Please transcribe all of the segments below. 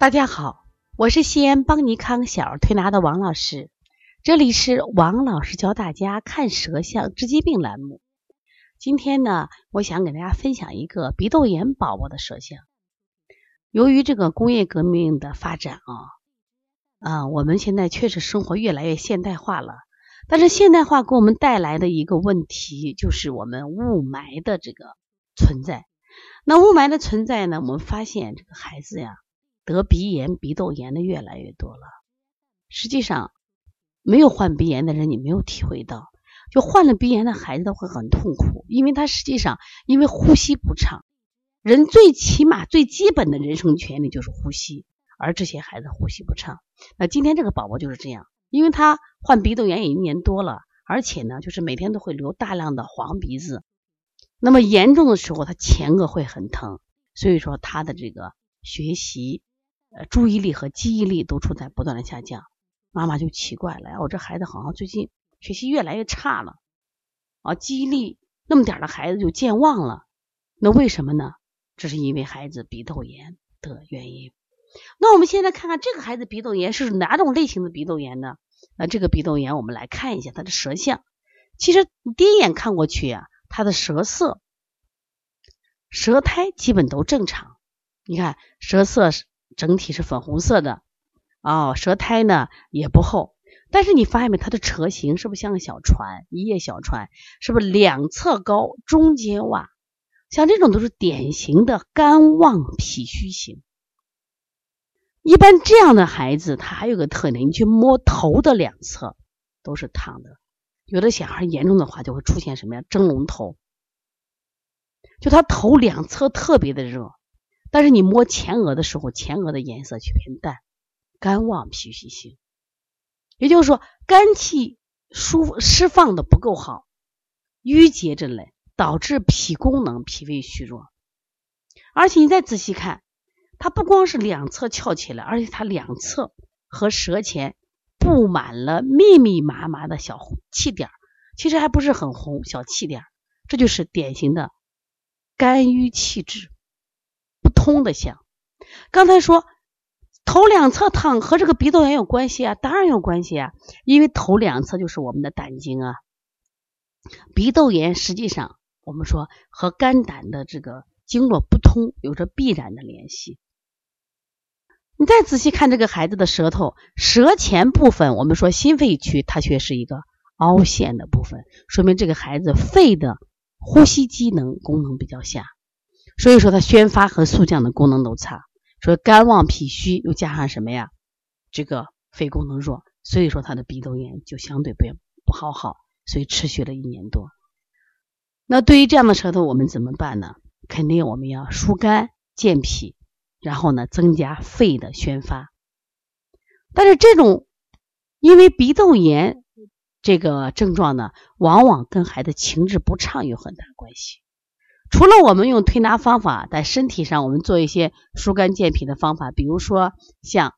大家好，我是西安邦尼康小儿推拿的王老师，这里是王老师教大家看舌象治疾病栏目。今天呢，我想给大家分享一个鼻窦炎宝宝的舌象。由于这个工业革命的发展啊，啊，我们现在确实生活越来越现代化了。但是现代化给我们带来的一个问题，就是我们雾霾的这个存在。那雾霾的存在呢，我们发现这个孩子呀。得鼻炎、鼻窦炎的越来越多了。实际上，没有患鼻炎的人，你没有体会到，就患了鼻炎的孩子都会很痛苦，因为他实际上因为呼吸不畅，人最起码最基本的人生权利就是呼吸，而这些孩子呼吸不畅。那今天这个宝宝就是这样，因为他患鼻窦炎也一年多了，而且呢，就是每天都会流大量的黄鼻子，那么严重的时候，他前额会很疼，所以说他的这个学习。呃，注意力和记忆力都处在不断的下降，妈妈就奇怪了，我这孩子好像最近学习越来越差了，啊，记忆力那么点的孩子就健忘了，那为什么呢？这是因为孩子鼻窦炎的原因。那我们现在看看这个孩子鼻窦炎是哪种类型的鼻窦炎呢？那这个鼻窦炎我们来看一下他的舌象，其实你第一眼看过去呀，他的舌色、舌苔基本都正常，你看舌色是。整体是粉红色的，哦，舌苔呢也不厚，但是你发现没，它的舌形是不是像个小船，一叶小船，是不是两侧高，中间洼？像这种都是典型的肝旺脾虚型。一般这样的孩子，他还有个特点，你去摸头的两侧都是烫的，有的小孩严重的话就会出现什么呀？蒸笼头，就他头两侧特别的热。但是你摸前额的时候，前额的颜色却偏淡，肝旺脾虚性，也就是说肝气疏释放的不够好，淤结着嘞，导致脾功能、脾胃虚弱。而且你再仔细看，它不光是两侧翘起来，而且它两侧和舌前布满了密密麻麻的小气点其实还不是很红，小气点这就是典型的肝郁气滞。通的响，刚才说头两侧烫和这个鼻窦炎有关系啊，当然有关系啊，因为头两侧就是我们的胆经啊。鼻窦炎实际上我们说和肝胆的这个经络不通有着必然的联系。你再仔细看这个孩子的舌头，舌前部分我们说心肺区，它却是一个凹陷的部分，说明这个孩子肺的呼吸机能功能比较下。所以说，它宣发和肃降的功能都差。说肝旺脾虚，又加上什么呀？这个肺功能弱，所以说他的鼻窦炎就相对不不好好，所以持续了一年多。那对于这样的舌头，我们怎么办呢？肯定我们要疏肝健脾，然后呢，增加肺的宣发。但是这种因为鼻窦炎这个症状呢，往往跟孩子情志不畅有很大关系。除了我们用推拿方法在身体上，我们做一些疏肝健脾的方法，比如说像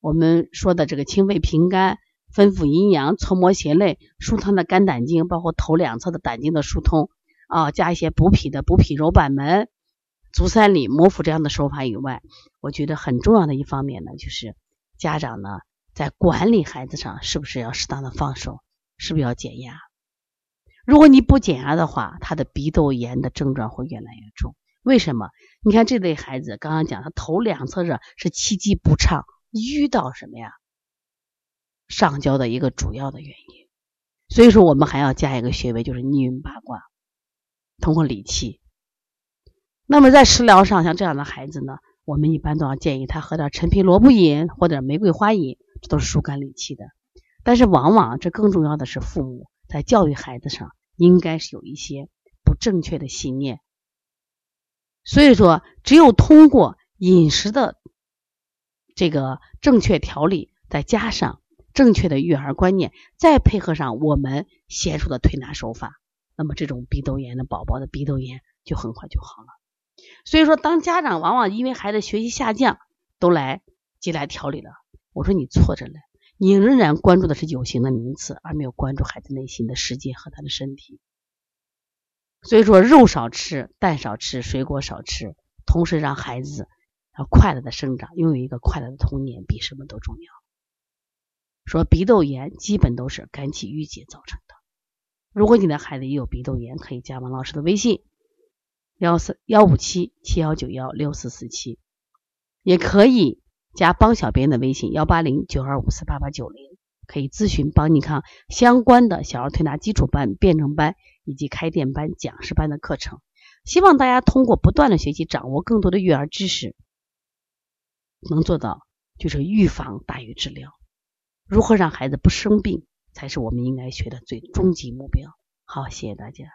我们说的这个清肺平肝、分补阴阳、搓摩胁肋、疏通的肝胆经，包括头两侧的胆经的疏通啊，加一些补脾的补脾揉板门、足三里、摩腹这样的手法以外，我觉得很重要的一方面呢，就是家长呢在管理孩子上是不是要适当的放手，是不是要减压？如果你不减压的话，他的鼻窦炎的症状会越来越重。为什么？你看这类孩子，刚刚讲他头两侧热是气机不畅，淤到什么呀？上焦的一个主要的原因。所以说，我们还要加一个穴位，就是逆运八卦，通过理气。那么在食疗上，像这样的孩子呢，我们一般都要建议他喝点陈皮萝卜饮或者玫瑰花饮，这都是疏肝理气的。但是往往这更重要的是父母。在教育孩子上，应该是有一些不正确的信念，所以说，只有通过饮食的这个正确调理，再加上正确的育儿观念，再配合上我们娴熟的推拿手法，那么这种鼻窦炎的宝宝的鼻窦炎就很快就好了。所以说，当家长往往因为孩子学习下降，都来进来调理了，我说你错着了。你仍然关注的是有形的名词，而没有关注孩子内心的世界和他的身体。所以说，肉少吃，蛋少吃，水果少吃，同时让孩子要快乐的生长，拥有一个快乐的童年，比什么都重要。说鼻窦炎基本都是肝气郁结造成的。如果你的孩子也有鼻窦炎，可以加王老师的微信：幺四幺五七七幺九幺六四四七，也可以加帮小编的微信：幺八零九二五四八八九零，可以咨询邦尼康相关的小儿推拿基础班、辩证班以及开店班、讲师班的课程。希望大家通过不断的学习，掌握更多的育儿知识，能做到就是预防大于治疗。如何让孩子不生病，才是我们应该学的最终极目标。好，谢谢大家。